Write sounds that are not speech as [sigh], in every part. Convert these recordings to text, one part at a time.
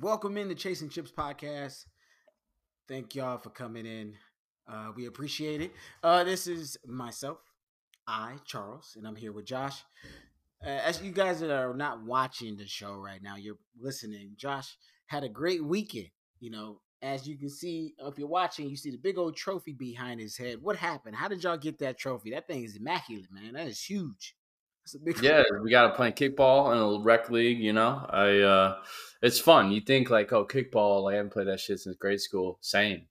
Welcome in to Chasing Chips podcast. Thank y'all for coming in. Uh, we appreciate it. Uh, this is myself, I, Charles, and I'm here with Josh. Uh, as you guys that are not watching the show right now, you're listening. Josh had a great weekend. You know, as you can see, if you're watching, you see the big old trophy behind his head. What happened? How did y'all get that trophy? That thing is immaculate, man. That is huge. [laughs] That's a big Yeah, we got to play kickball in a rec league. You know, I uh, it's fun. You think like, oh, kickball. Like I haven't played that shit since grade school. Same,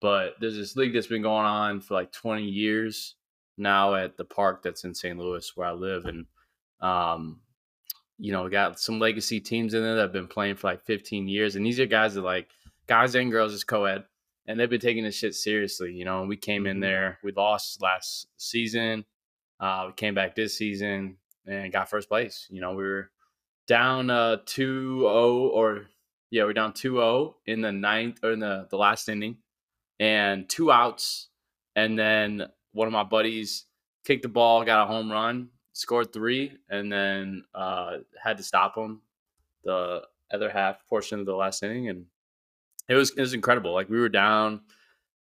but there's this league that's been going on for like 20 years now at the park that's in St. Louis where I live, and um, you know, got some legacy teams in there that have been playing for like 15 years, and these are guys that like guys and girls is co-ed, and they've been taking this shit seriously. You know, and we came in Mhm. there, we lost last season. Uh, we came back this season and got first place. You know, we were down uh 2-0 or yeah, we're down 2-0 in the ninth or in the, the last inning and two outs. And then one of my buddies kicked the ball, got a home run, scored three, and then uh had to stop him the other half portion of the last inning. And it was it was incredible. Like we were down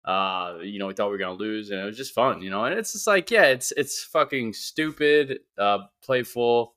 uh you know we thought we were gonna lose and it was just fun you know and it's just like yeah it's it's fucking stupid uh playful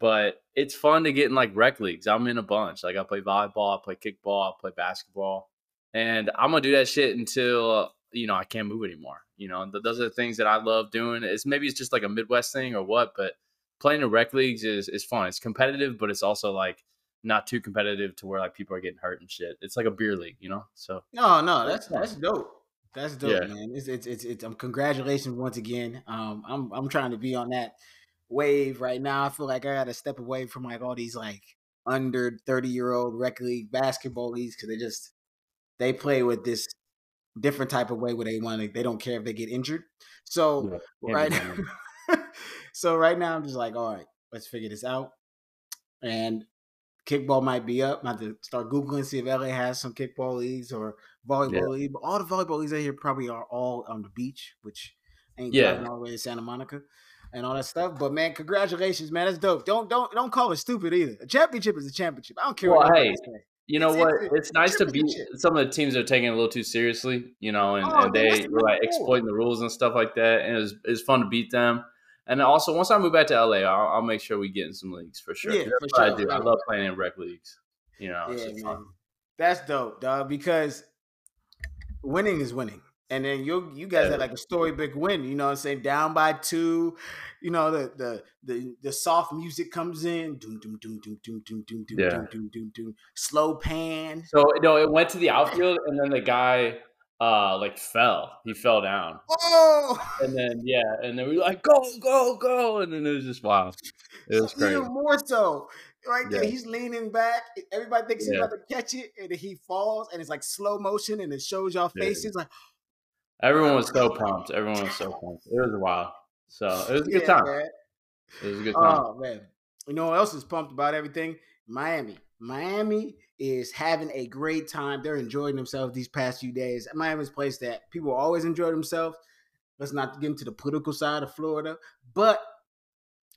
but it's fun to get in like rec leagues i'm in a bunch like i play volleyball i play kickball i play basketball and i'm gonna do that shit until uh, you know i can't move anymore you know those are the things that i love doing it's maybe it's just like a midwest thing or what but playing in rec leagues is is fun it's competitive but it's also like not too competitive to where like people are getting hurt and shit it's like a beer league you know so No, no, that's that's dope. That's dope, Yeah. man. It's it's it's, it's um, congratulations once again. Um, I'm I'm trying to be on that wave right now. I feel like I got to step away from like all these like under 30 year old rec league basketball leagues because they just they play with this different type of way where they want to. They don't care if they get injured. So Yeah, right, now, [laughs] so right now I'm just like, all right, let's figure this out. And kickball might be up. I have to start googling see if LA has some kickball leagues or volleyball Yeah. league. But all the volleyball leagues out here probably are all on the beach, which ain't Yeah. all the way to Santa Monica and all that stuff. But man, congratulations, man. That's dope. Don't don't don't call it stupid either. A championship is a championship. I don't care Well, what hey. You know It's- what? it's- It's, nice to be some of the teams that are taking it a little too seriously, you know, and, Oh, and they were like before. exploiting the rules and stuff like that. And it was, it was fun to beat them. And also, once I move back to LA, I'll, I'll make sure we get in some leagues for sure. Yeah, for sure, I do. I love playing in rec leagues. You know, Yeah, That's dope, dog. Because winning is winning, and then you you guys Yeah. had like a storybook win. You know, what I'm saying down by two. You know the the the, the soft music comes in. Doom doom doom doom doom doom doom doom Yeah. doom doom doom doom. Slow pan. So no, it went to the outfield, and then the guy uh like fell. He fell down, Oh, and then yeah, and then we were like go go go, and then it was just wild. It was crazy. Even more so. Right there, he's leaning back. Everybody thinks he's Yeah. about to catch it, and he falls, and it's like slow motion, and it shows y'all Yeah. faces. Like, Everyone was so pumped. Everyone was so pumped. It was wild. So it was a good yeah, time. man. It was a good time. Oh man, you know what else is pumped about everything? Miami. Miami is having a great time. They're enjoying themselves these past few days. Miami's a place that people always enjoy themselves. Let's not get into the political side of Florida, but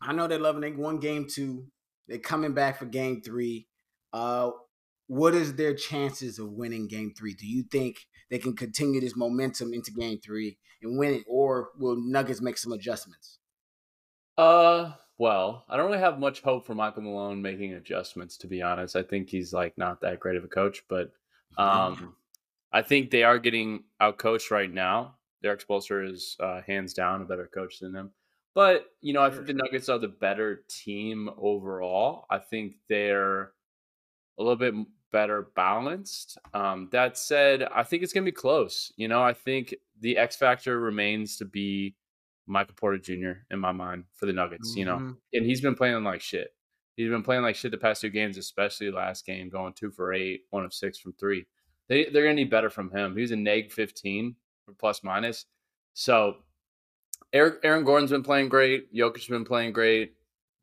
I know they're loving. They won game two. They're coming back for game three. Uh, what is their chances of winning game three? Do you think they can continue this momentum into game three and win it, or will Nuggets make some adjustments? Uh, well, I don't really have much hope for Michael Malone making adjustments. To be honest, I think he's like not that great of a coach, but um, I think they are getting out coached right now. Derek Spoelstra is uh, hands down a better coach than them. But you know, I think the Nuggets are the better team overall. I think they're a little bit better balanced. Um, that said, I think it's gonna be close. You know, I think the X factor remains to be Michael Porter Jr. in my mind for the Nuggets. You know, Mhm. and he's been playing like shit. He's been playing like shit the past two games, especially last game, going two for eight, one of six from three. They they're gonna need better from him. He was a neg fifteen or plus minus. So Aaron, Aaron Gordon's been playing great. Jokic's been playing great.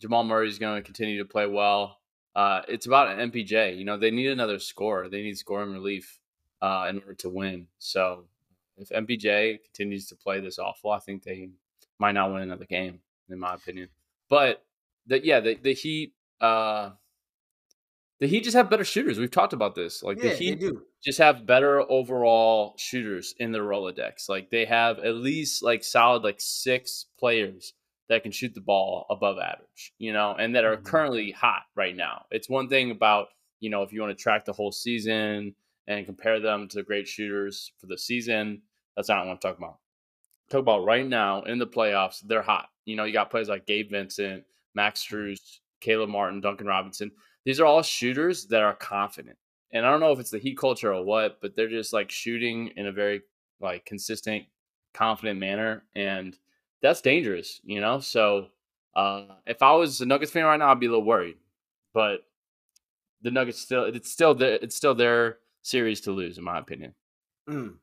Jamal Murray's going to continue to play well. Uh, it's about an MPJ. You know, they need another scorer. They need scoring relief. uh, in order to win. So if MPJ continues to play this awful, I think they might not win another game, in my opinion. But the, yeah, the, the Heat, uh, the Heat just have better shooters. We've talked about this. Like Yeah, the Heat do. just have better overall shooters in their Rolodex. Like they have at least like solid like six players that can shoot the ball above average, you know, and that are Mhm. currently hot right now. It's one thing about, you know, if you want to track the whole season and compare them to great shooters for the season, that's not what I'm talking about. Talk about right now in the playoffs, they're hot. You know, you got players like Gabe Vincent, Max Strus, Caleb Martin, Duncan Robinson. These are all shooters that are confident and I don't know if it's the heat culture or what, but they're just like shooting in a very like consistent, confident manner, and that's dangerous, you know. So uh, if I was a Nuggets fan right now, I'd be a little worried, but the Nuggets still it's still their it's still their series to lose, in my opinion. Mm.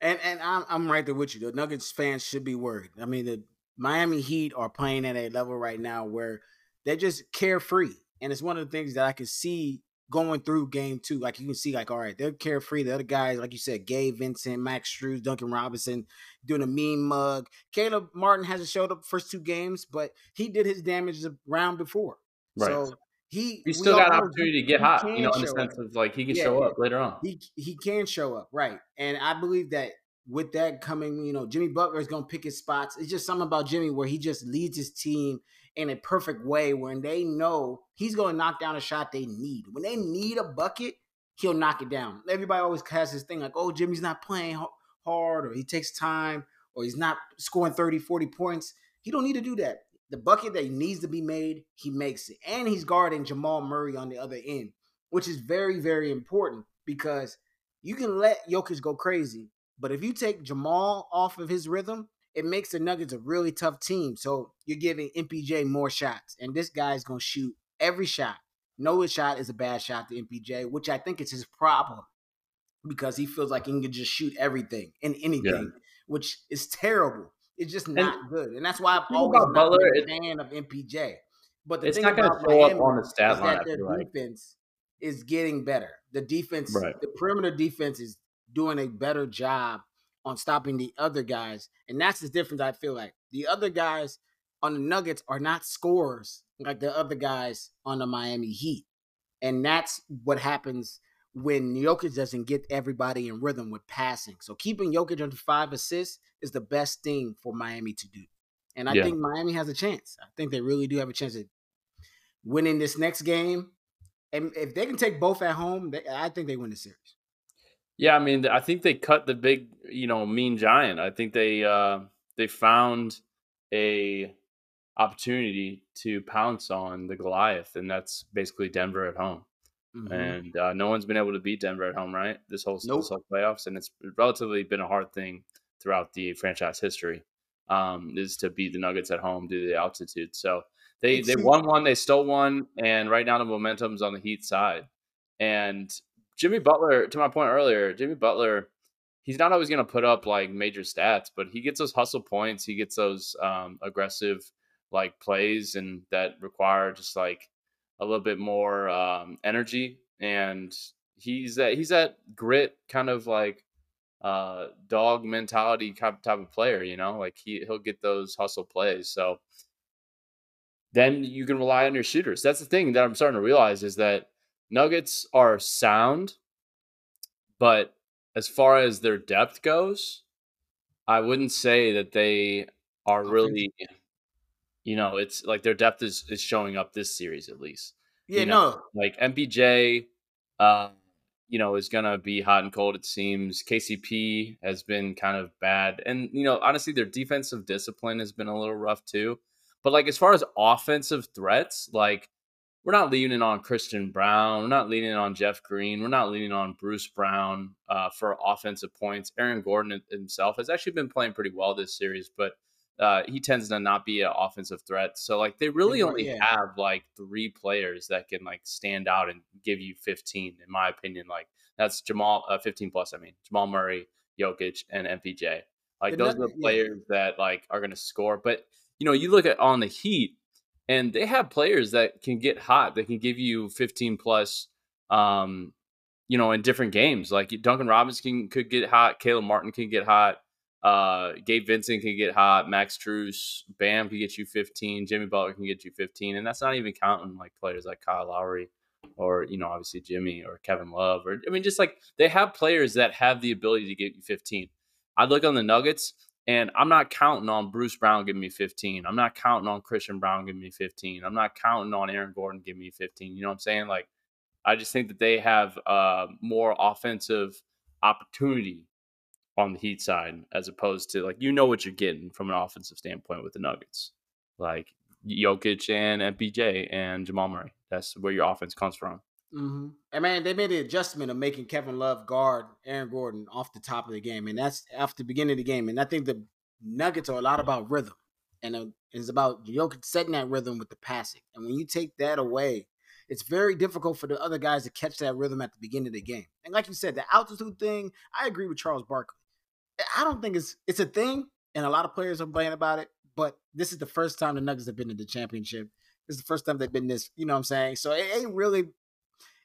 And and I'm I'm right there with you. The Nuggets fans should be worried. I mean, the Miami Heat are playing at a level right now where they're just carefree, and it's one of the things that I can see going through game two. Like you can see, like all right, they're carefree. The other guys, like you said, Gabe Vincent, Max Strus, Duncan Robinson, doing a mean mug. Caleb Martin hasn't showed up first two games, but he did his damage the round before. Right. So he He still got an opportunity to get hot, you know, in the sense up. of like he can Yeah, show up later on. he he can show up, right? And I believe that with that coming, you know, Jimmy Butler is going to pick his spots. It's just something about Jimmy where he just leads his team in a perfect way when they know he's going to knock down a shot they need. When they need a bucket, he'll knock it down. Everybody always has this thing like, "Oh, Jimmy's not playing hard or he takes time or he's not scoring 30, 40 points." He don't need to do that. The bucket that needs to be made, he makes it. And he's guarding Jamal Murray on the other end, which is very very important because you can let Jokic go crazy, but if you take Jamal off of his rhythm, it makes the Nuggets a really tough team. So you're giving MPJ more shots, and this guy's gonna shoot every shot. No shot is a bad shot to MPJ, which I think is his problem because he feels like he can just shoot everything and anything, which is terrible. It's just not good, and that's why I've always about not Butler, been a fan of MPJ. But the It's thing not going to show up on the stat line. that their like. defense is getting better. The defense, Right. the perimeter defense is doing a better job on stopping the other guys. And that's the difference I feel like. The other guys on the Nuggets are not scorers like the other guys on the Miami Heat. And that's what happens when Jokic doesn't get everybody in rhythm with passing. So keeping Jokic under five assists is the best thing for Miami to do. And I Yeah. think Miami has a chance. I think they really do have a chance of winning this next game. And if they can take both at home, they, I think they win the series. Yeah, I mean, I think they cut the big, you know, mean giant. I think they uh they found a opportunity to pounce on the Goliath, and that's basically Denver at home. Mhm. And uh, no one's been able to beat Denver at home, right? This whole Nope. this whole playoffs, and it's relatively been a hard thing throughout the franchise history. Um, is to beat the Nuggets at home due to the altitude. So they they won one, they stole one, and right now the momentum's on the Heat side. And Jimmy Butler, to my point earlier, Jimmy Butler, he's not always going to put up like major stats, but he gets those hustle points. He gets those um, aggressive like plays and that require just like a little bit more um, energy. And he's that he's that grit kind of like uh, dog mentality type type of player. You know, like he he'll get those hustle plays. So then you can rely on your shooters. That's the thing that I'm starting to realize is that Nuggets are sound, but as far as their depth goes, I wouldn't say that they are really, you know, it's like their depth is is showing up this series at least. Yeah, you know, no. Like MPJ, uh, you know, is gonna be hot and cold. It seems KCP has been kind of bad, and you know, honestly, their defensive discipline has been a little rough too. But like as far as offensive threats, like we're not leaning on Christian Braun, we're not leaning on Jeff Green, we're not leaning on Bruce Brown uh, for offensive points. Aaron Gordon himself has actually been playing pretty well this series, but uh, he tends to not be an offensive threat. So like they really only yeah. have like three players that can like stand out and give you 15, in my opinion. Like that's Jamal, uh, 15 plus. I mean Jamal Murray, Jokic, and MPJ. Like those are the yeah. players that like are going to score. But you know, you look at on the Heat, and they have players that can get hot. They can give you 15 plus um, you know, in different games. Like Duncan Robinson can, could get hot, Caleb Martin can get hot, uh, Gabe Vincent can get hot, Max Strus, Bam can get you 15, Jimmy Butler can get you 15, and that's not even counting like players like Kyle Lowry or you know obviously Jimmy or Kevin Love or I mean just like they have players that have the ability to get you 15. I look on the Nuggets and I'm not counting on Bruce Brown giving me 15. I'm not counting on Christian Braun giving me 15. I'm not counting on Aaron Gordon giving me 15. You know what I'm saying? Like I just think that they have uh, more offensive opportunity on the Heat side as opposed to like you know what you're getting from an offensive standpoint with the Nuggets, like Jokic and MPJ and Jamal Murray. That's where your offense comes from. Mm-hmm. And man, they made the adjustment of making Kevin Love guard Aaron Gordon off the top of the game, and that's after the beginning of the game. And I think the Nuggets are a lot about rhythm, and uh, it's about Jokic setting that rhythm with the passing. And when you take that away, it's very difficult for the other guys to catch that rhythm at the beginning of the game. And like you said, the altitude thing, I agree with Charles Barkley. I don't think it's it's a thing, and a lot of players are playing about it. But this is the first time the Nuggets have been in the championship. This is the first time they've been this. You know what I'm saying? So it ain't really.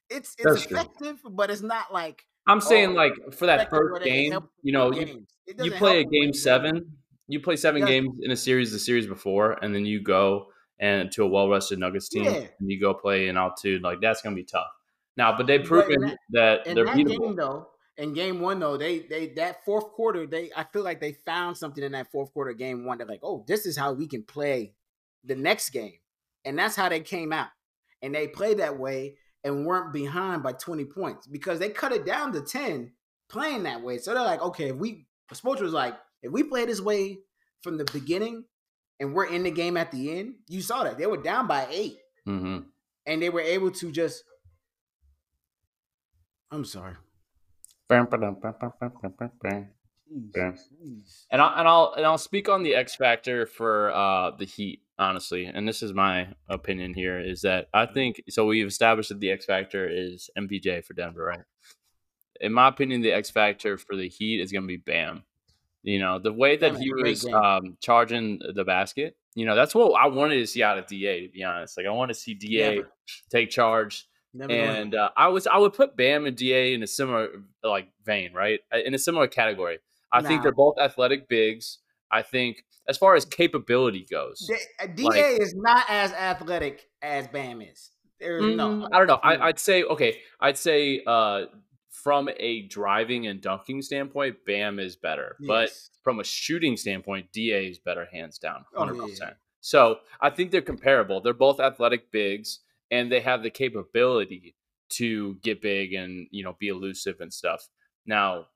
It's it's That's true. effective, but it's not like I'm saying Oh, like for that first game, you know, you, you play a game seven, you play seven games in a series the series before, and then you go and to a well rested Nuggets team Yeah. and you go play in altitude, like that's gonna be tough. Now, but they've proven that- that, they're that beatable. game though, in game one though, they they that fourth quarter, they I feel like they found something in that fourth quarter game one. They're like, oh, this is how we can play the next game, and that's how they came out, and they played that way and weren't behind by twenty points because they cut it down to ten playing that way. So they're like, okay, if we Spoelstra was like, if we play this way from the beginning and we're in the game at the end, you saw that they were down by eight hmm and they were able to just. I'm sorry. And I'll, and I'll and I'll speak on the X factor for uh, the Heat, honestly. And this is my opinion here: is that I think so. We've established that the X factor is MPJ for Denver, right? In my opinion, the X factor for the Heat is going to be Bam. You know, the way that Bam he had a great was um, charging the basket. You know, that's what I wanted to see out of Da. To be honest, like I want to see Da Never. take charge. Never And uh, I was I would put Bam and Da in a similar like vein, right? Uh, In a similar category. I think they're both athletic bigs. I think as far as capability goes, Da- uh, Da Like- is not as athletic as Bam is. There's Mm, no. I don't know. I, Mm. I'd say okay. I'd say uh, from a driving and dunking standpoint, Bam is better. But from a shooting standpoint, Da is better, hands down, Oh, hundred yeah. percent. So I think they're comparable. They're both athletic bigs, and they have the capability to get big and you know be elusive and stuff. Now,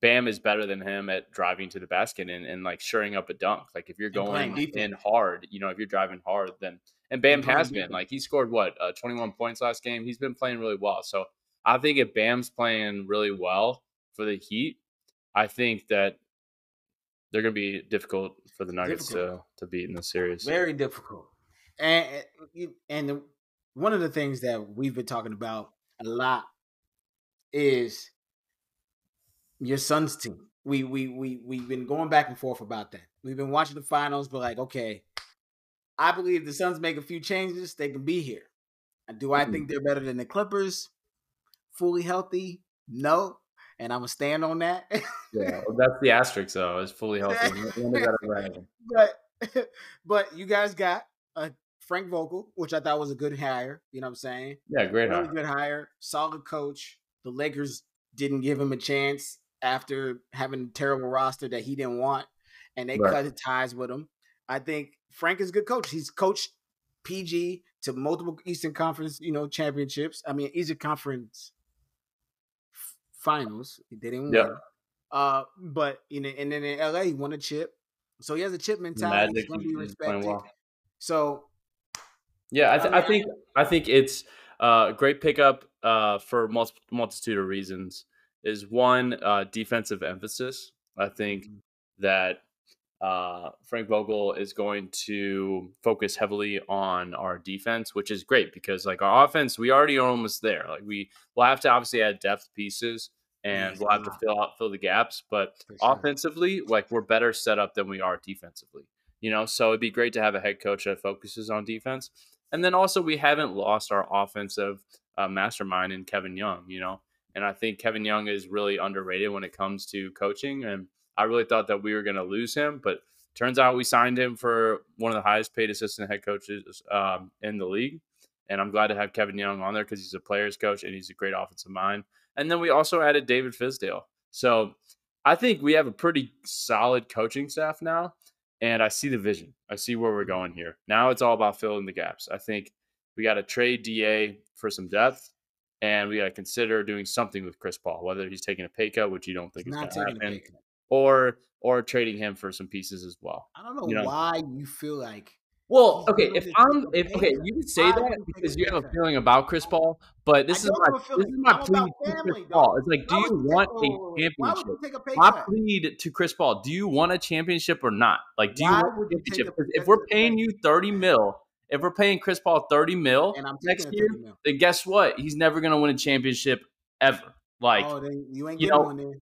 Bam is better than him at driving to the basket and, and like shoring up a dunk. Like if you're going in hard, you know, if you're driving hard, then and Bam And has been defense. like he scored what uh, 21 points last game. He's been playing really well. So I think if Bam's playing really well for the Heat, I think that they're going to be difficult for the Nuggets Difficult. to to beat in the series. Very difficult. And and- and the, one of the things that we've been talking about a lot is your Suns team. We we we we've been going back and forth about that. We've been watching the finals, but like, okay, I believe the Suns make a few changes, they can be here. Do I think they're better than the Clippers? Fully healthy? No. And I'm gonna stand on that. Yeah, [laughs] well, that's the asterisk though. Is fully healthy. When is that arriving? but [laughs] but you guys got uh, Frank Vogel, which I thought was a good hire. You know what I'm saying? Yeah, great. Really hire. good hire, solid coach. The Lakers didn't give him a chance after having a terrible roster that he didn't want, and they Right. cut ties with him. I think Frank is a good coach. He's coached PG to multiple Eastern Conference, you know, championships. I mean, Eastern Conference finals. They didn't Yeah. win. Uh, but you know, and then in LA, he won a chip. So he has a chip mentality. He's Magic going to be respected. well. So Yeah, I, th- I think I think it's uh, a great pickup uh, for mul- multitude of reasons. Is one uh, defensive emphasis. I think Mhm. that uh, Frank Vogel is going to focus heavily on our defense, which is great because like our offense, we already are almost there. Like we will have to obviously add depth pieces and we'll have to fill out fill the gaps. But sure. offensively, like we're better set up than we are defensively. You know, so it'd be great to have a head coach that focuses on defense. And then also we haven't lost our offensive uh, mastermind in Kevin Young. You know, And I think Kevin Young is really underrated when it comes to coaching. And I really thought that we were going to lose him, but turns out we signed him for one of the highest paid assistant head coaches um, in the league. And I'm glad to have Kevin Young on there because he's a player's coach and he's a great offensive mind. And then we also added David Fizdale. So I think we have a pretty solid coaching staff now. And I see the vision. I see where we're mm-hmm. going here. Now it's all about filling the gaps. I think we got to trade DA for some depth. And we got to consider doing something with Chris Paul, whether he's taking a pay cut, which you don't think is going to happen, or or trading him for some pieces as well. I don't know, you know? why you feel like well, okay, if I'm if okay, you can say that because you have a feeling about Chris Paul, but this is my this is my plea to Chris Paul. It's like, do you want a championship? My plead to Chris Paul: Do you want a championship or not? Like, do you want a championship? If we're paying you thirty mil, if we're paying Chris Paul thirty mil next year, then guess what? He's never going to win a championship ever. Like, oh, you ain't getting one then.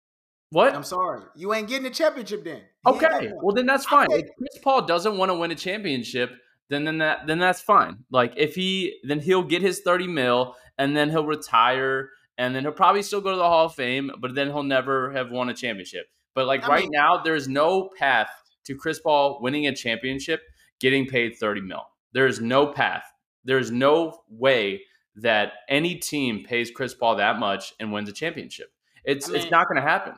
What? I'm sorry. You ain't getting a championship then. He okay. Well, then that's fine. If Chris Paul doesn't want to win a championship, then then that then that's fine. Like if he then he'll get his 30 mil and then he'll retire and then he'll probably still go to the Hall of Fame, but then he'll never have won a championship. But like I right mean, now, there's no path to Chris Paul winning a championship, getting paid 30 mil. There's no path. There's no way that any team pays Chris Paul that much and wins a championship. It's I mean, it's not going to happen.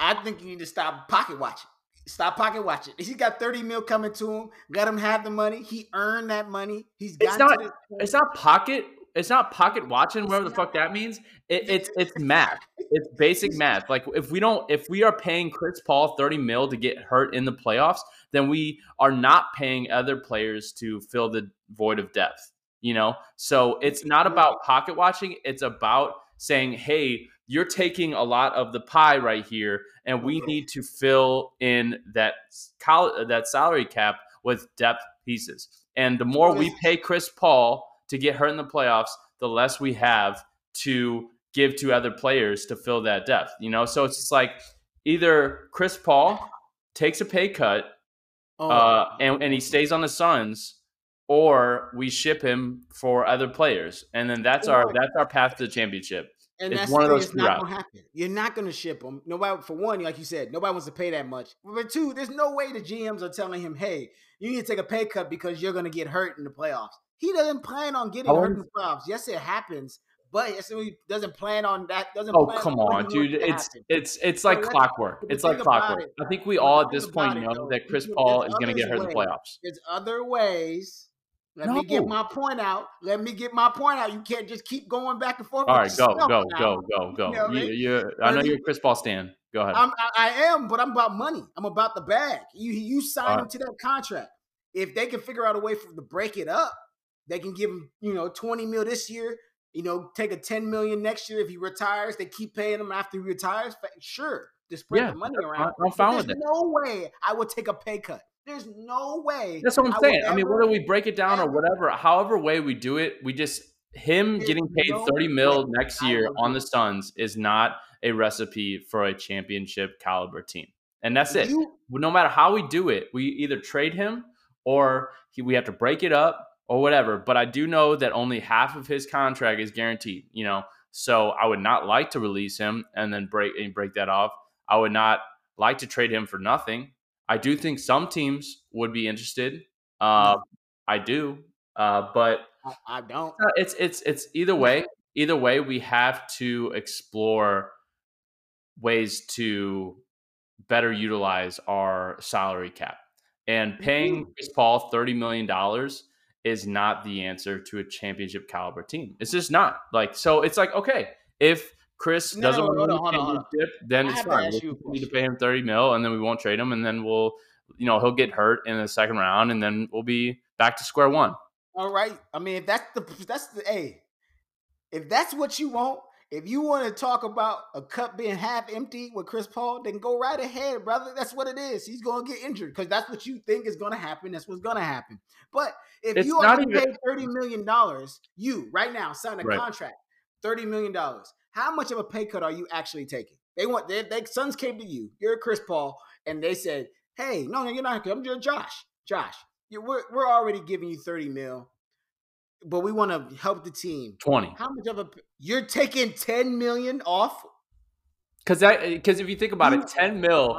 I think you need to stop pocket watching. Stop pocket watching. He's got 30 mil coming to him. Let him have the money. He earned that money. He's got it's not it's not pocket it's not pocket watching, whatever the fuck that means. It, it's it's math. It's basic math. Like if we don't if we are paying Chris Paul 30 mil to get hurt in the playoffs, then we are not paying other players to fill the void of depth. You know? So it's not about pocket watching, it's about saying, hey, you're taking a lot of the pie right here, and we need to fill in that that salary cap with depth pieces. And the more we pay Chris Paul to get hurt in the playoffs, the less we have to give to other players to fill that depth. You know, so it's just like either Chris Paul takes a pay cut oh. uh, and, and he stays on the Suns, or we ship him for other players, and then that's our that's our path to the championship. And it's that's one of those. Not gonna happen. You're not gonna ship him. Nobody, for one, like you said, nobody wants to pay that much. But two, there's no way the GMs are telling him, "Hey, you need to take a pay cut because you're gonna get hurt in the playoffs." He doesn't plan on getting hurt in the playoffs. Yes, it happens, but yes, he doesn't plan on that. Doesn't. Oh come on, dude! It's happen. it's it's like so clockwork. It's like clockwork. It, I think we all at this point know that Chris Paul is gonna get hurt in the playoffs. There's other ways let no. me get my point out. Let me get my point out. You can't just keep going back and forth. All right, go, go, go, go, go. You know you, you, I know you're a Chris Paul stan. Go ahead. I'm, I, I am, but I'm about money. I'm about the bag. You you sign right. him to that contract. If they can figure out a way for to break it up, they can give him you know 20 mil this year. You know, take a 10 million next year if he retires. They keep paying him after he retires. Sure, to spread yeah, the money around. I'm fine with it. No way I would take a pay cut. There's no way. That's what I'm I saying. I mean, whether we break it down or whatever, however way we do it, we just him getting paid no 30 mil next year on the Suns is not a recipe for a championship caliber team. And that's it. You, no matter how we do it, we either trade him or he, we have to break it up or whatever. But I do know that only half of his contract is guaranteed, you know. So I would not like to release him and then break and break that off. I would not like to trade him for nothing. I do think some teams would be interested. Uh, I do, uh, but I, I don't. It's it's it's either way. Either way, we have to explore ways to better utilize our salary cap. And paying Chris Paul thirty million dollars is not the answer to a championship caliber team. It's just not. Like so, it's like okay, if Chris no, doesn't want to Dip, then I it's fine. We need to pay him thirty mil, and then we won't trade him, and then we'll, you know, he'll get hurt in the second round, and then we'll be back to square one. All right. I mean, if that's the that's the a, if that's what you want, if you want to talk about a cup being half empty with Chris Paul, then go right ahead, brother. That's what it is. He's going to get injured because that's what you think is going to happen. That's what's going to happen. But if it's you are even... paid thirty million dollars, you right now sign a right. contract, thirty million dollars how much of a pay cut are you actually taking? They want their, their Suns came to you. You're Chris Paul, and they said, "Hey, no, no, you're not. I'm just Josh. Josh, we're we're already giving you thirty mil. but we want to help the team. Twenty. How much of a you're taking ten million off? Because that because if you think about You it, ten mil,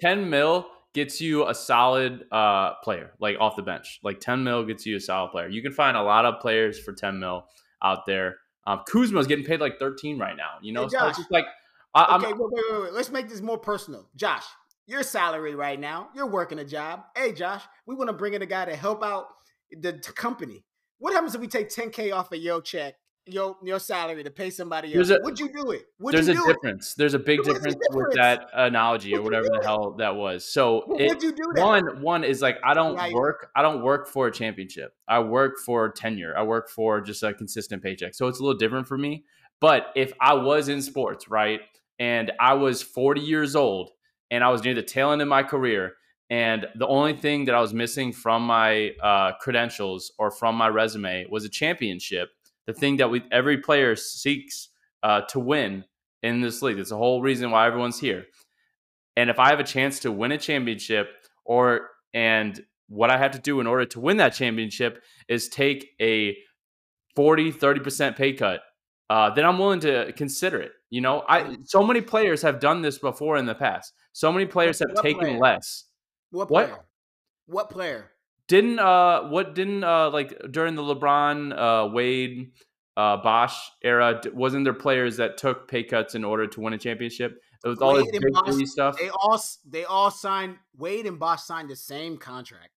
ten mil gets you a solid uh player like off the bench. Like ten mil gets you a solid player. You can find a lot of players for ten mil out there. Um, Kuzma's getting paid like thirteen right now. You know, Hey, so it's just like I, I'm Okay, wait, wait, wait, wait. Let's make this more personal. Josh, your salary right now, you're working a job. Hey, Josh, we want to bring in a guy to help out the company. What happens if we take 10K off of your check, your your salary to pay somebody else? A- Would you do it? Would there's you a do it? difference. There's a big the difference with that analogy or Would you whatever the it? hell that was. So Would it, you do that? one one is like I don't you- work I don't work for a championship. I work for tenure. I work for just a consistent paycheck. So it's a little different for me. But if I was in sports, right, and I was 40 years old and I was near the tail end of my career, and the only thing that I was missing from my uh, credentials or from my resume was a championship, the thing that we every player seeks uh, to win in this league. It's the whole reason why everyone's here. And if I have a chance to win a championship, or and what I have to do in order to win that championship is take a 40, 30% pay cut, uh, then I'm willing to consider it. You know, I so many players have done this before in the past. So many players have What taken player? less. What What? What player? Didn't uh what didn't uh like during the LeBron uh Wade uh Bosh era wasn't there players that took pay cuts in order to win a championship? It was all this Wade and big Bosh, stuff. They all they all signed. Wade and Bosh signed the same contract,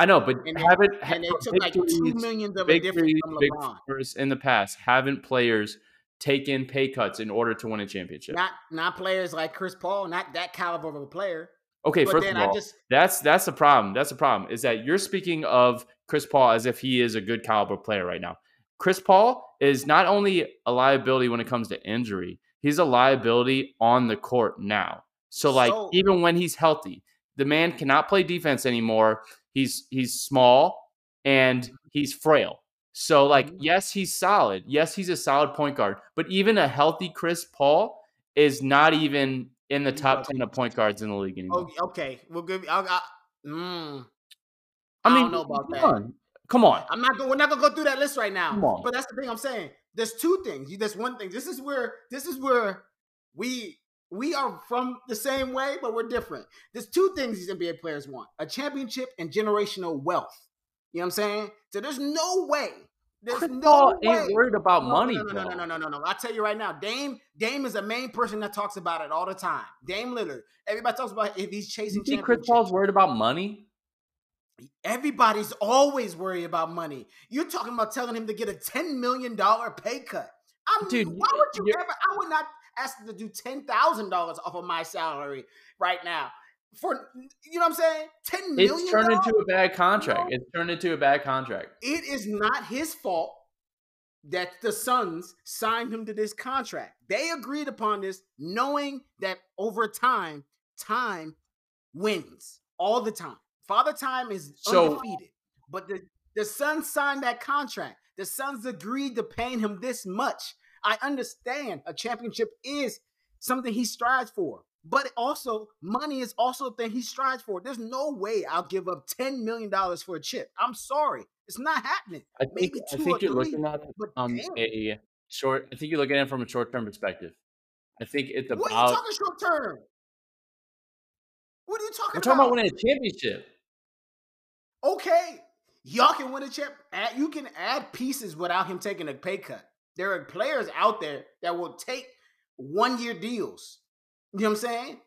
I know, but and they, haven't and they took like two millions of a difference from LeBron. in the past haven't players taken pay cuts in order to win a championship. Not not players like Chris Paul, not that caliber of a player. Okay, but first of all, just that's that's the problem. That's the problem is that you're speaking of Chris Paul as if he is a good caliber player right now. Chris Paul is not only a liability when it comes to injury, he's a liability on the court now. So like So- even when he's healthy, the man cannot play defense anymore. He's he's small and he's frail. So like Mhm. yes, he's solid. Yes, he's a solid point guard, but even a healthy Chris Paul is not even in the top 10 of point guards in the league anymore. oh, okay, we'll give. I'll, i mm, I I mean, don't know about come that. on. Come on. I'm not. We're not gonna go through that list right now. Come on. But that's the thing I'm saying. There's two things. You- There's one thing. This is where. This is where we we are from the same way, but we're different. There's two things these NBA players want: a championship and generational wealth. You know what I'm saying? So there's no way. There's Chris no Paul way. ain't worried about No, money, No, no, no, no, no, no, no, no. I tell you right now, Dame, Dame is the main person that talks about it all the time. Dame Lillard. Everybody talks about if he's chasing You think Chris championships. Paul's worried about money? Everybody's always worried about money. You're talking about telling him to get a $10 million pay cut. I'm Dude, why would you ever I would not ask him to do ten thousand dollars off of my salary right now. For you know what I'm saying? Ten million. It's turned into a bad contract. No. It's turned into a bad contract. it is not his fault that the Suns signed him to this contract. They agreed upon this knowing that over time, time wins all the time. Father Time is So- undefeated. But the, the Suns signed that contract. The Suns agreed to paying him this much. I understand a championship is something he strives for. But also, money is also a thing he strives for. There's no way I'll give up $10 million for a chip. I'm sorry. It's not happening. I think Maybe I think or you're three, looking at it from damn. a short. I think you're looking at it from a short term perspective. I think it's about. What are you talking short term? What are you talking about? We're talking about? about winning a championship. okay, y'all can win a chip. You can add pieces without him taking a pay cut. There are players out there that will take one year deals. You know what I'm saying?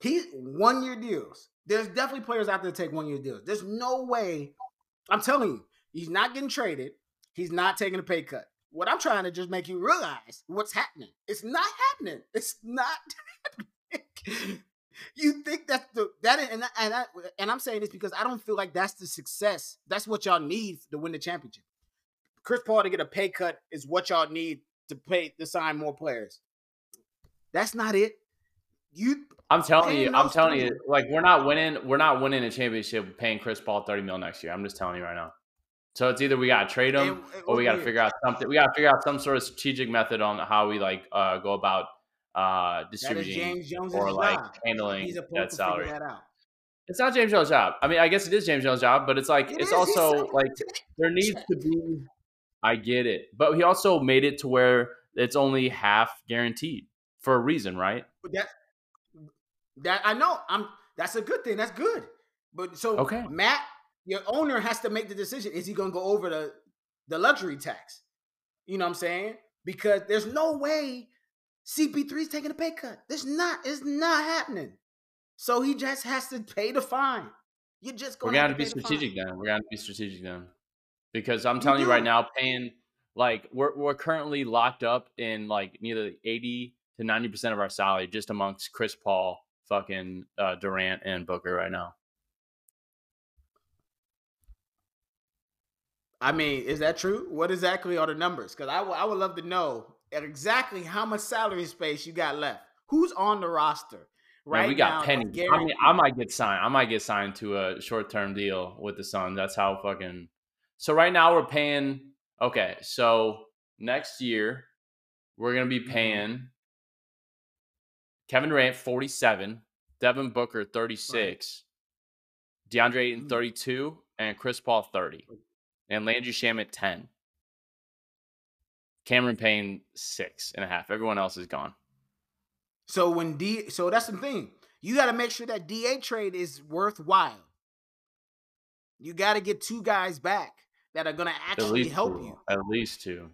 He one year deals. There's definitely players out there take one year deals. There's no way. I'm telling you, he's not getting traded. He's not taking a pay cut. What I'm trying to just make you realize what's happening. It's not happening. It's not happening. [laughs] You think that's the that and and I, and I'm saying this because I don't feel like that's the success. That's what y'all need to win the championship. Chris Paul to get a pay cut is what y'all need to pay to sign more players. That's not it. You I'm telling you, I'm telling you, like we're not winning. We're not winning a championship paying Chris Paul 30 mil next year. I'm just telling you right now. So it's either we gotta trade him and- and or we got to weird. figure out something. We got to figure out some sort of strategic method on how we like uh, go about uh, distributing James Jones' or like job. handling He's that salary. that out. It's not James Jones' job. I mean, I guess it is James Jones' job, but it's like It it's is. Also like there [laughs] needs to be. I get it, but he also made it to where it's only half guaranteed for a reason, right? That that I know. I'm that's a good thing. That's good. But so Okay. Mat, your owner has to make the decision. Is he gonna go over the the luxury tax? You know what I'm saying? Because there's no way CP3 is taking a pay cut. There's not, it's not happening. So he just has to pay the fine. You just gonna have have to be pay the strategic then. We're gonna be strategic then, because I'm You telling you right now, paying like we're we're currently locked up in like nearly eighty to ninety percent of our salary just amongst Chris Paul, fucking uh, Durant, and Booker right now. I mean, is that true? What exactly are the numbers? Because I would- I would love to know exactly how much salary space you got left. Who's on the roster right Man, we got pennies. I mean. I might get signed. I might get signed to a short term deal with the Suns. That's how fucking. So right now we're paying. Okay, so next year we're gonna be Mhm. paying Kevin Durant forty seven, Devin Booker thirty six, DeAndre Ayton Mm. thirty two, and Chris Paul thirty, and Landry Shamet ten. Cameron Payne six and a half. Everyone else is gone. So when D, so that's the thing. You got to make sure that DA trade is worthwhile. You got to get two guys back that are going to actually help two. you. At least two.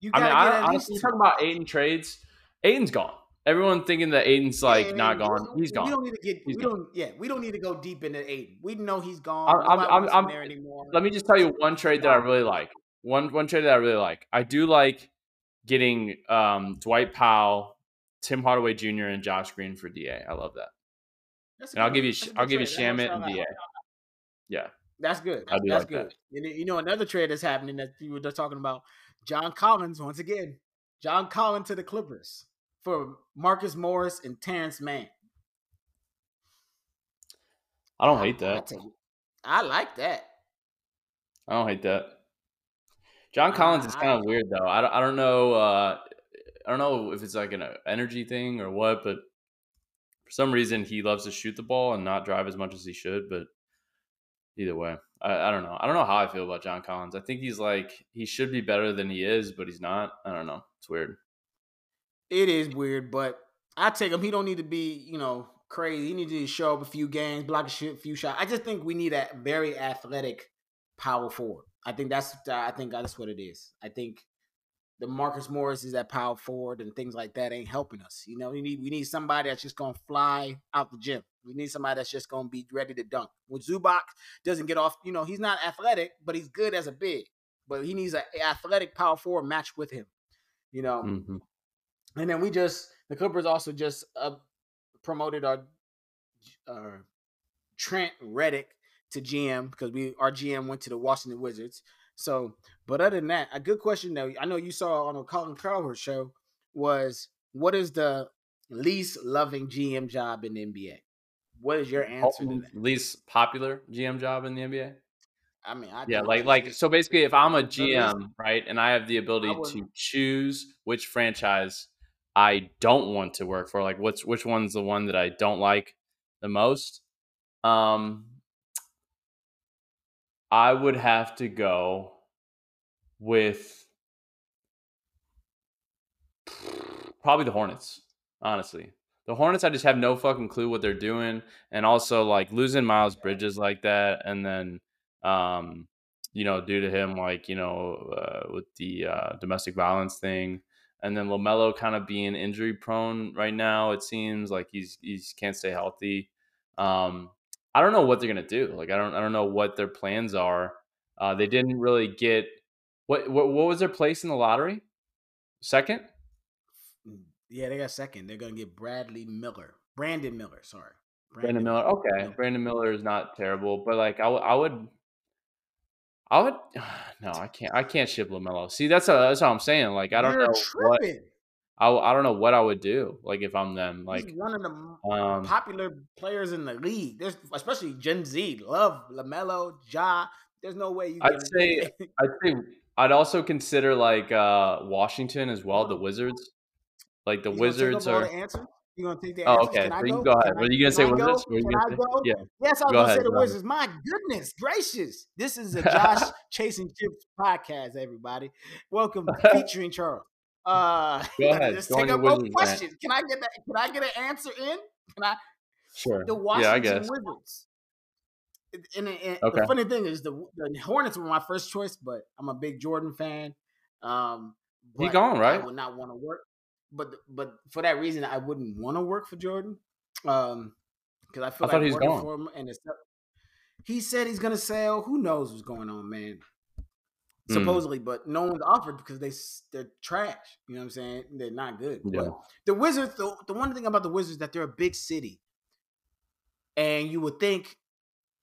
You I got to I, get at honestly, least you're talking about Ayton trades. Ayton's gone. Everyone thinking that Ayton's like Yeah, not gone. He's gone. We don't need to get. He's we gone. don't. Yeah, we don't need to go deep into Aiden. We know he's gone. I'm- I'm- I'm- there anymore. Let me just tell you one trade that I really like. One one trade that I really like. I do like getting um, Dwight Powell, Tim Hardaway Jr. and Josh Green for DA. I love that. That's And I'll give you that's I'll give you trade. Shamet and. DA. Yeah. That's good. I do That's like good. that. You know, you know another trade that's happening that you were just talking about. John Collins once again. John Collins to the Clippers for Marcus Morris and Terance Mann. I don't hate that. I like that. I don't hate that. John Collins is kind of weird though. I don't, I don't know. Uh, I don't know if it's like an uh, energy thing or what, but for some reason he loves to shoot the ball and not drive as much as he should. But either way, I, I don't know. I don't know how I feel about John Collins. I think he's like he should be better than he is, but he's not. I don't know. It's weird. It is weird, but I take him. He don't need to be, you know, crazy. He needs to show up a few games, block a few shots. I just think we need a very athletic power forward. I think that's I think that's what it is. I think the Marcus Morris is that power forward and things like that ain't helping us. You know, we need we need somebody that's just gonna fly out the gym. We need somebody that's just gonna be ready to dunk. When Zubac doesn't get off, you know, he's not athletic, but he's good as a big. But he needs an athletic power forward match with him. You know, hmm and then we just the Clippers also just uh, promoted our uh, Trent Redden to GM because we our GM went to the Washington Wizards. So, but other than that, a good question though. I know you saw on the Colin Cowherd show was what is the least loving GM job in the NBA? What is your answer to that? Least popular GM job in the NBA. I mean, I Yeah, like like so basically if I'm a GM, right, and I have the ability to choose which franchise I don't want to work for, like what's which one's the one that I don't like the most, um I would have to go with probably the Hornets, honestly. The Hornets, I just have no fucking clue what they're doing, and also like losing Miles Bridges like that, and then um, you know, due to him like you know uh, with the uh, domestic violence thing, and then LaMelo kind of being injury prone right now. It seems like he's he's can't stay healthy. Um, I don't know what they're gonna do. Like I don't I don't know what their plans are. Uh, they didn't really get what, what what was their place in the lottery? Second. yeah, they got second. They're gonna get Bradley Miller, Brandon Miller. Sorry, Brandon Miller. Okay. Brandon Miller is not terrible, but like I, w- I would, I would. [sighs] No, I can't. I can't ship LaMelo. See, that's a, that's what I'm saying. Like I don't You're know what tripping. I, w- I don't know what I would do. Like if I'm them. Like He's one of the um, popular players in the league. There's especially Gen Z love LaMelo, Ja. There's no way you. I'd can- say- [laughs] I'd say I'd also consider like uh Washington as well. The Wizards. Like the He's Wizards are. the answers? You gonna take that? Oh, okay. Can I So go? go ahead. Can Were you gonna say I go? Wizards? Were you gonna I say? go? Yeah. Yes, I was Go gonna ahead, say the go. Wizards. My goodness gracious. This is a Josh [laughs] Chasing Chips podcast, everybody. Welcome [laughs] featuring Charles. Uh [laughs] Go ahead. let's Go take up rant. questions. Can I get that? Can I get an answer in? Can I Sure. the Yeah, I Washington guess. Wizards. And, and- and Okay. the funny thing is, the, the Hornets were my first choice, but I'm a big Jordan fan. Um, He gone, right? I would not want to work, but but for that reason, I wouldn't want to work for Jordan. Um, because I feel I like he was working gone. for him, and it's he said he's gonna sell. Who knows what's going on, man? Hmm. Supposedly, but no one's offered because they they're trash. You know what I'm saying? They're not good. Yeah. But the Wizards, the, the one thing about the Wizards is that they're a big city, and you would think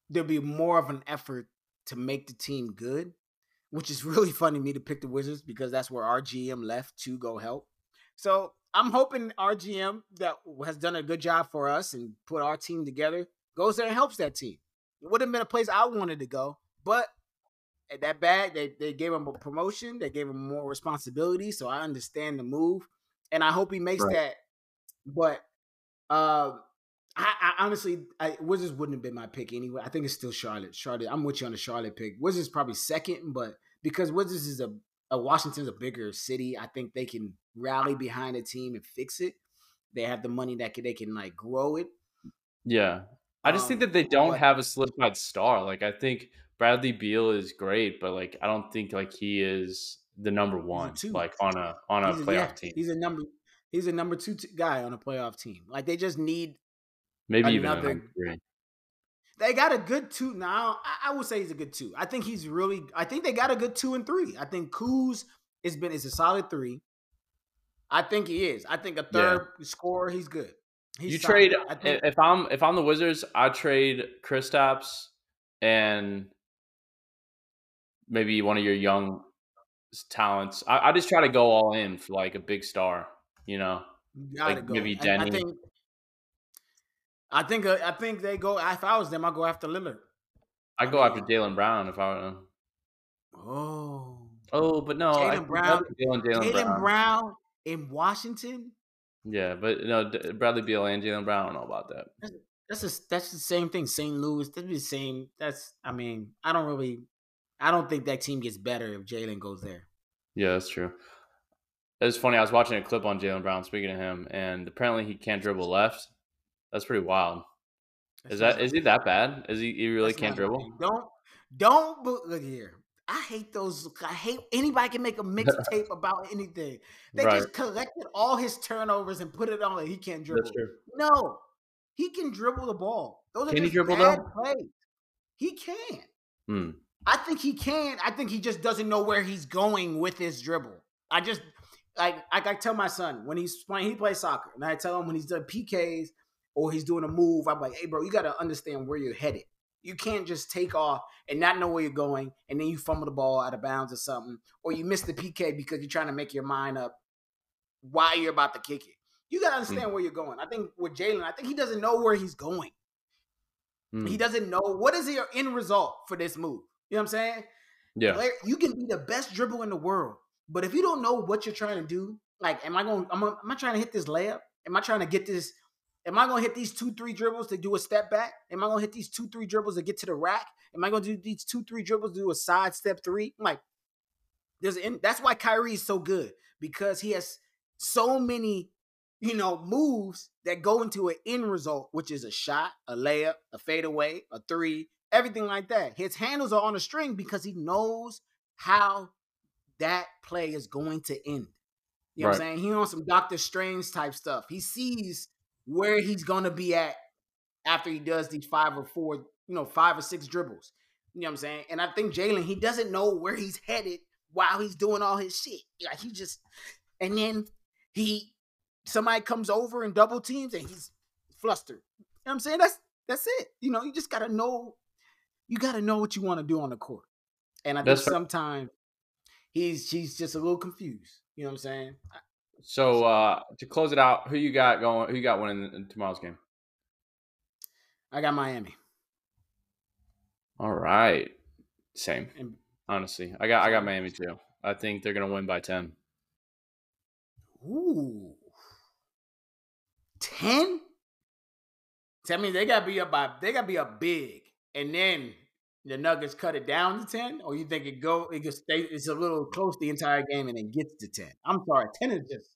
there'd be more of an effort to make the team good, which is [laughs] really funny to me to pick the Wizards because that's where our GM left to go help. So I'm hoping our GM that has done a good job for us and put our team together goes there and helps that team. It would have been a place I wanted to go, but at that bag, they, they gave him a promotion, they gave him more responsibility. So I understand the move. And I hope he makes Right. that. But um I, I honestly, I, Wizards wouldn't have been my pick anyway. I think it's still Charlotte. Charlotte. I'm with you on the Charlotte pick. Wizards probably second, but because Wizards is a, a Washington's a bigger city, I think they can rally behind a team and fix it. They have the money that can, they can like grow it. Yeah. I just think Um, that they don't but- have a solidified star. Like I think Bradley Beal is great, but like I don't think like he is the number one, like on a on a He's playoff yeah, team. He's a number. He's a number two t- guy on a playoff team. Like they just need. Maybe even a another- three. They got a good two now. I, I would say he's a good two. I think he's really. I think they got a good two and three. I think Kuz has been is a solid three. I think he is. I think a third scorer. He's good. He's you solid. trade I think if I'm if I'm the Wizards, I trade Kristaps and maybe one of your young talents. I, I just try to go all in for like a big star. You know, you gotta like go. maybe And I Denny. think. I think. uh, I think they go. If I was them, I go after Lillard. I go after Jaylen Brown if I were them. Oh, Oh, but no, Jaylen Brown- Jaylen Brown. Brown in Washington. Yeah, but no, Bradley Beal and Jaylen Brown. I don't know about that. That's just that's the same thing. St. Louis, that'd be the same. That's I mean, I don't really, I don't think that team gets better if Jaylen goes there. Yeah, that's true. It's funny. I was watching a clip on Jaylen Brown. Speaking of him, and apparently he can't dribble left. That's pretty wild. Is that is he that bad? Is he, he really can't dribble? Don't don't look here. I hate those. I hate anybody can make a mixtape [laughs] about anything. They Right. just collected all his turnovers and put it on. Like he can't dribble. That's true. No, he can dribble the ball. Those are Can he dribble, bad though? plays. He can. Hmm. I think he can. I think he just doesn't know where he's going with his dribble. I just like I, I tell my son when he's playing, he plays soccer, and I tell him when he's doing PKs or he's doing a move, I'm like, hey, bro, you got to understand where you're headed. You can't just take off and not know where you're going, and then you fumble the ball out of bounds or something, or you miss the PK because you're trying to make your mind up while you're about to kick it. You got to understand where you're going. I think with Jaylen, I think he doesn't know where he's going. Hmm. He doesn't know what is your end result for this move. You know what I'm saying? Yeah. You can be the best dribble in the world, but if you don't know what you're trying to do, like, am I going? Am I, am I trying to hit this layup? Am I trying to get this? Am I going to hit these two, three dribbles to do a step back? Am I going to hit these two, three dribbles to get to the rack? Am I going to do these two, three dribbles to do a side step three? I'm like, there's an, that's why Kyrie is so good because he has so many, you know, moves that go into an end result, which is a shot, a layup, a fadeaway, a three, everything like that. His handles are on a string because he knows how that play is going to end. You know what I'm saying? He on some Doctor Strange type stuff. He sees where he's gonna be at after he does these five or four, you know, five or six dribbles. You know what I'm saying? And I think Jaylen, he doesn't know where he's headed while he's doing all his shit. Like he just, and then he, somebody comes over and double teams and he's flustered. You know what I'm saying? That's that's it. You know, you just gotta know, you gotta know what you want to do on the court. And I think That's fair. sometimes he's he's just a little confused. You know what I'm saying? So uh to close it out, who you got going? Who you got winning in tomorrow's game? I got Miami. All right, same. And Honestly, I got I got Miami too. I think they're gonna win by ten. ooh, 10? Tell me they gotta be up by they gotta be up big, and then the Nuggets cut it down to 10, or you think it go it just stay it's a little close the entire game and then gets to 10. I'm sorry, 10 is just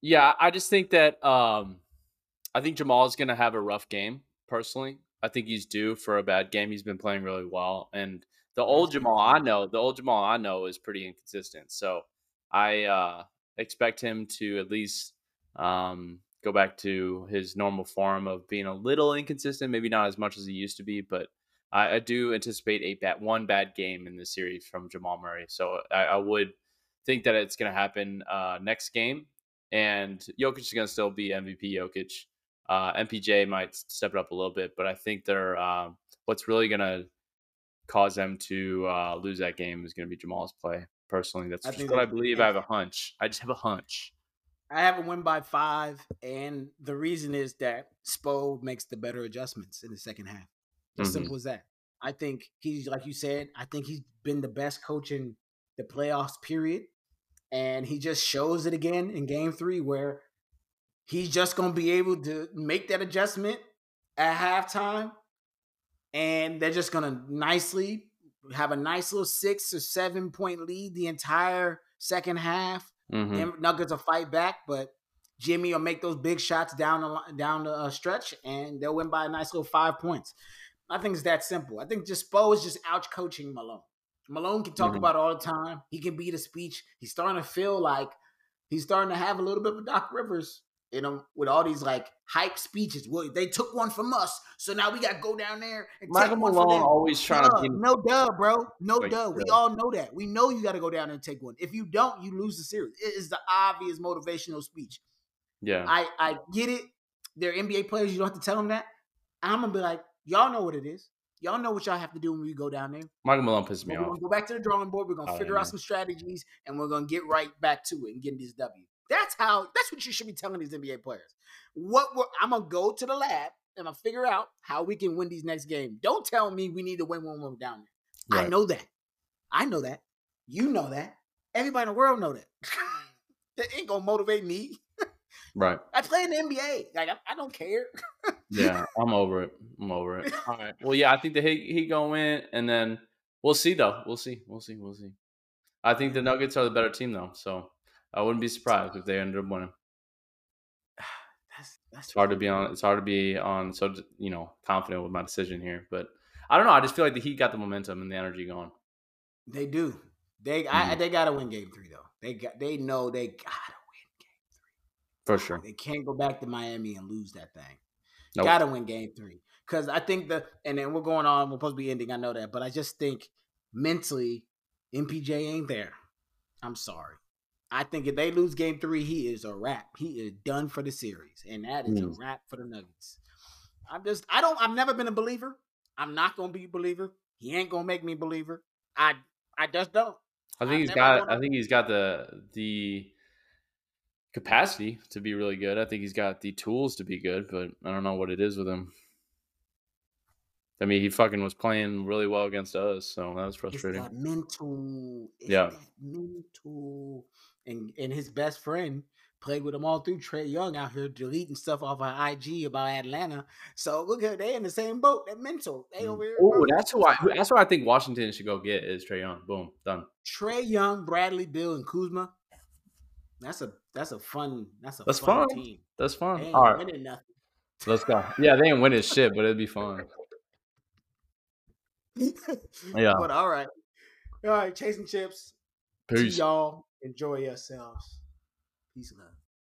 Yeah, I just think that um, I think Jamal is going to have a rough game. Personally, I think he's due for a bad game. He's been playing really well, and the old Jamal I know, the old Jamal I know is pretty inconsistent. So I uh, expect him to at least um, go back to his normal form of being a little inconsistent, maybe not as much as he used to be, but I, I do anticipate a bad one bad game in this series from Jamal Murray. So I, I would think that it's going to happen uh, next game, and Jokic is going to still be MVP Jokic. Uh, MPJ might step it up a little bit, but I think they're uh, what's really going to cause them to uh, lose that game is going to be Jamal's play. Personally, that's I just what I believe. I have a hunch. I just have a hunch. I have a win by five, and the reason is that Spo makes the better adjustments in the second half. As Mhm. simple as that. I think he's like you said. I think he's been the best coach in the playoffs. Period, and he just shows it again in Game Three, where he's just going to be able to make that adjustment at halftime, and they're just going to nicely have a nice little six or seven point lead the entire second half. Mhm. Them Nuggets will fight back, but Jimmy will make those big shots down the down the uh, stretch, and they'll win by a nice little five points. I think it's that simple. I think just Spo is just out coaching Malone. Malone can talk Mhm. about it all the time. He can beat a speech. He's starting to feel like he's starting to have a little bit of a Doc Rivers in him with all these like hype speeches. Well, they took one from us, so now we got to go down there and Michael take one from Malone them. always trying Duh, to be no duh, bro. No Like, duh. We all know that. We know you got to go down and take one. If you don't, you lose the series. It is the obvious motivational speech. yeah. I I get it. They're NBA players. You don't have to tell them that. I'm gonna be like, y'all know what it is. Y'all know what y'all have to do when we go down there. Michael Malone pisses me We're off. gonna go back to the drawing board. We're gonna Oh, figure yeah. out some strategies, and we're gonna get right back to it and get this W. That's how. That's what you should be telling these NBA players. What we're, I'm gonna go to the lab and I'm figure out how we can win these next games. Don't tell me we need to win one when we're down there. I know that. I know that. You know that. Everybody in the world know that. [laughs] that ain't gonna motivate me. Right. I play in the NBA. Like I, I don't care. Yeah, [laughs] I'm over it. I'm over it. [laughs] All right. Well, yeah, I think that he he gonna win, and then we'll see though. We'll see. We'll see. We'll see. I think the Nuggets are the better team though, so I wouldn't be surprised if they ended up winning. [sighs] That's that's It's hard to be on. It's hard to be on. So you know, confident with my decision here, but I don't know. I just feel like the Heat got the momentum and the energy going. They do. They I, Mhm. they gotta win game three though. They got they know they win For sure. They can't go back to Miami and lose that thing. Nope. Gotta win game three. Cause I think the and then we're going on, we're supposed to be ending, I know that, but I just think mentally MPJ ain't there. I'm sorry. I think if they lose game three, he is a wrap. He is done for the series. And that is a Mm. wrap for the Nuggets. I'm just I don't I've never been a believer. I'm not gonna be a believer. He ain't gonna make me a believer. I I just don't. I I've think he's never got. I think he's got the the capacity to be really good. I think he's got the tools to be good, but I don't know what it is with him. I mean, he fucking was playing really well against us, so that was It's frustrating. that mental. It's Yeah. mental. And and his best friend played with him all through. Trae Young out here deleting stuff off our IG about Atlanta. So look at they in the same boat. That mental. They mm. over here. Oh, that's who I. That's what I think Washington should go get is Trae Young. Boom, done. Trae Young, Bradley Beal, and Kuzma. That's a that's a fun that's a That's fun, fun. team. That's fun. All right, winning nothing. let's go. Yeah, they ain't winning shit, but it'd be fun. Yeah. [laughs] But all right. All right, chasing chips. Peace. y'all. Enjoy yourselves. Peace and love.